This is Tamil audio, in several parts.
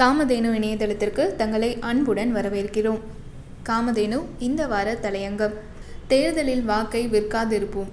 காமதேனு இணையதளத்திற்கு தங்களை அன்புடன் வரவேற்கிறோம். காமதேனு இந்த வார தலையங்கம். தேர்தலில் வாக்கை விற்காதிருப்போம்.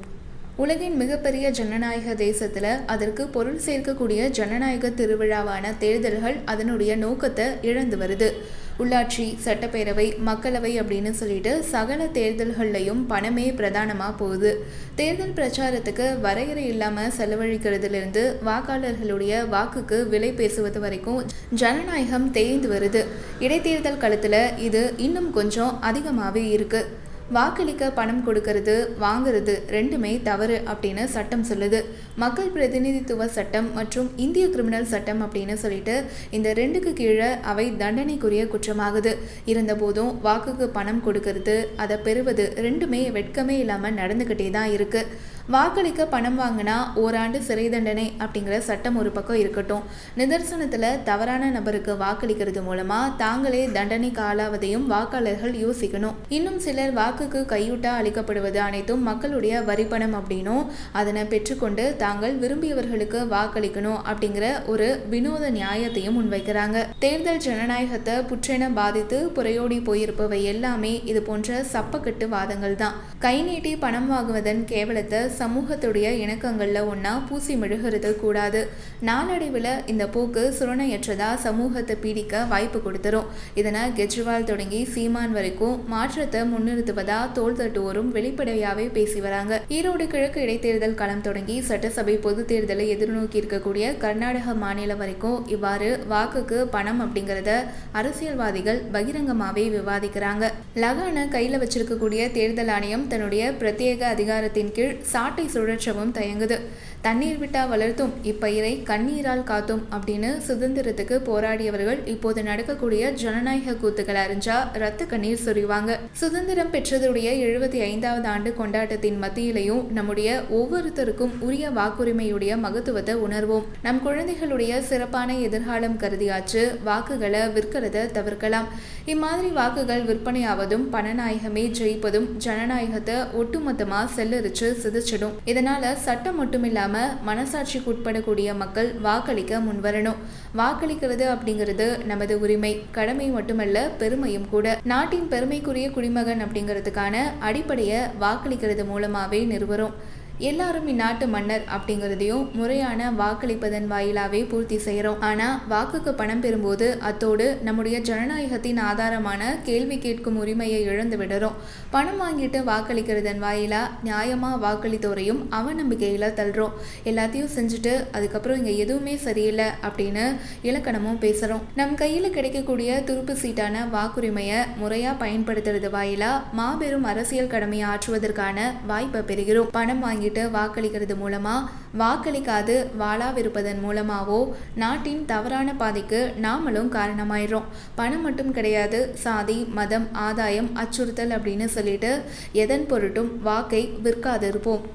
உலகின் மிகப்பெரிய ஜனநாயக தேசத்தில் அதற்கு பொருள் சேர்க்கக்கூடிய ஜனநாயக திருவிழாவான தேர்தல்கள் அதனுடைய நோக்கத்தை இழந்து வருது. உள்ளாட்சி சட்டப்பேரவை மக்களவை அப்படின்னு சொல்லிட்டு சகல தேர்தல்கள்லையும் பணமே பிரதானமாக போகுது. தேர்தல் பிரச்சாரத்துக்கு வரையறை இல்லாமல் செலவழிக்கிறதுலேருந்து வாக்காளர்களுடைய வாக்குக்கு விலை பேசுவது வரைக்கும் ஜனநாயகம் தேய்ந்து வருது. இடைத்தேர்தல் களத்தில் இது இன்னும் கொஞ்சம் அதிகமாகவே இருக்குது வாக்களிக்க பணம் கொடுக்கறது வாங்குறது ரெண்டுமே தவறு அப்படின்னு சட்டம் சொல்லுது. மக்கள் பிரதிநிதித்துவ சட்டம் மற்றும் இந்திய கிரிமினல் சட்டம் அப்படின்னு சொல்லிட்டு இந்த ரெண்டுக்கு கீழே அவை தண்டனைக்குரிய குற்றமாகுது. இருந்தபோதும் வாக்குக்கு பணம் கொடுக்கறது அதை பெறுவது ரெண்டுமே வெட்கமே இல்லாமல் நடந்துக்கிட்டே தான் இருக்குது வாக்களிக்க பணம் வாங்கினா ஓராண்டு சிறை தண்டனை அப்படிங்கிற சட்டம் ஒரு பக்கம் இருக்கட்டும். நிதர்சனத்தில் தவறான நபருக்கு வாக்களிக்கிறது மூலமாக தாங்களே தண்டனை காலாவதையும் வாக்காளர்கள் யோசிக்கணும். இன்னும் சிலர் வாக்கு வாக்குக்கு கையூட்டா அளிக்கப்படுவது அனைத்தும் மக்களுடைய வரிப்பணம் அப்படின்னும் அதனை பெற்றுக்கொண்டு தாங்கள் விரும்பியவர்களுக்கு வாக்களிக்கணும் அப்படிங்கிற ஒரு வினோத நியாயத்தையும் முன்வைக்கிறாங்க. தேர்தல் ஜனநாயகத்தை புற்றென பாதித்து புறையோடி போயிருப்பவை எல்லாமே இது போன்ற சப்பக்கட்டு வாதங்கள் தான். கை நீட்டி பணம் வாங்குவதன் கேவலத்தை சமூகத்துடைய இணக்கங்கள்ல ஒன்னா பூசி மெழுகிறது கூடாது. நாளடைவில் இந்த போக்கு சுரணையற்றதா சமூகத்தை பீடிக்க வாய்ப்பு கொடுத்துரும். இதனால் கெஜ்ரிவால் தொடங்கி சீமான் வரைக்கும் மாற்றத்தை முன்னிறுத்துவது தோல் தட்டுவோரும் வெளிப்படையாகவே பேசி வராங்க. ஈரோடு கிழக்கு இடைத்தேர்தல் களம் தொடங்கி சட்டசபை பொது தேர்தலை எதிர்நோக்கி இருக்கக்கூடிய கர்நாடக மாநிலம் வரைக்கும் இவ்வாறு வாக்குக்கு பணம் அப்படிங்கிறத அரசியல்வாதிகள் பகிரங்கமாவே விவாதிக்கிறாங்க. லகான கையில வச்சிருக்கக்கூடிய தேர்தல் ஆணையம் தன்னுடைய பிரத்யேக அதிகாரத்தின் கீழ் சாட்டை சுழற்றவும் தயங்குது. தண்ணீர் விட்டா வளர்த்தும் இப்பயிரை கண்ணீரால் காத்தும் அப்படின்னு சுதந்திரத்துக்கு போராடியவர்கள் இப்போது நடக்கக்கூடிய ஜனநாயக கூத்துக்கள் அறிஞ்சா ரத்த கண்ணீர் சொரிவாங்க. சுதந்திரம் பெற்றதுடைய எழுபத்தி ஐந்தாவது ஆண்டு கொண்டாட்டத்தின் மத்தியிலையும் நம்முடைய ஒவ்வொருத்தருக்கும் உரிய வாக்குரிமையுடைய மகத்துவத்தை உணர்வோம். நம் குழந்தைகளுடைய சிறப்பான எதிர்காலம் கருதியாச்சு வாக்குகளை விற்கிறத தவிர்க்கலாம். இம்மாதிரி வாக்குகள் விற்பனையாவதும் பணநாயகமே ஜெயிப்பதும் ஜனநாயகத்தை ஒட்டுமொத்தமா செல்லரிச்சு சிதைச்சிடும். இதனால சட்டம் மட்டுமில்லாம மனசாட்சிக்கு உட்படக்கூடிய மக்கள் வாக்களிக்க முன்வரணும். வாக்களிக்கிறது அப்படிங்கிறது நமது உரிமை கடமை மட்டுமல்ல பெருமையும் கூட. நாட்டின் பெருமைக்குரிய குடிமகன் அப்படிங்கிறதுக்கான அடிப்படையை வாக்களிக்கிறது மூலமாகவே நிறுவரும் எல்லாரும் இந்நாட்டு மன்னர் அப்படிங்கிறதையும் முறையான வாக்களிப்பதன் வாயிலாவே பூர்த்தி செய்கிறோம். ஆனால் வாக்குக்கு பணம் பெறும்போது அத்தோடு நம்முடைய ஜனநாயகத்தின் ஆதாரமான கேள்வி கேட்கும் உரிமையை இழந்து விடுறோம். பணம் வாங்கிட்டு வாக்களிக்கிறதன் வாயிலா நியாயமாக வாக்களித்தோரையும் அவநம்பிக்கையில் தள்ளுறோம். எல்லாத்தையும் செஞ்சுட்டு அதுக்கப்புறம் இங்கே எதுவுமே சரியில்லை அப்படின்னு இலக்கணமும் பேசுகிறோம் நம் கையில் கிடைக்கக்கூடிய துருப்பு சீட்டான வாக்குரிமையை முறையாக பயன்படுத்துறது வாயிலா மாபெரும் அரசியல் கடமையை ஆற்றுவதற்கான வாய்ப்பை பெறுகிறோம். பணம் வாங்கி வாங்கிட்டு வாக்களிக்கிறது மூலமா வாக்களிக்காது வாழாவிருப்பதன் மூலமாவோ நாட்டின் தவறான பாதைக்கு நாமளும் காரணமாயிடுறோம் பணம் மட்டும் கிடையாது சாதி மதம் ஆதாயம் அச்சுறுத்தல் அப்படின்னு சொல்லிட்டு எதன் பொருட்டும் வாக்கை விற்காதிருப்போம்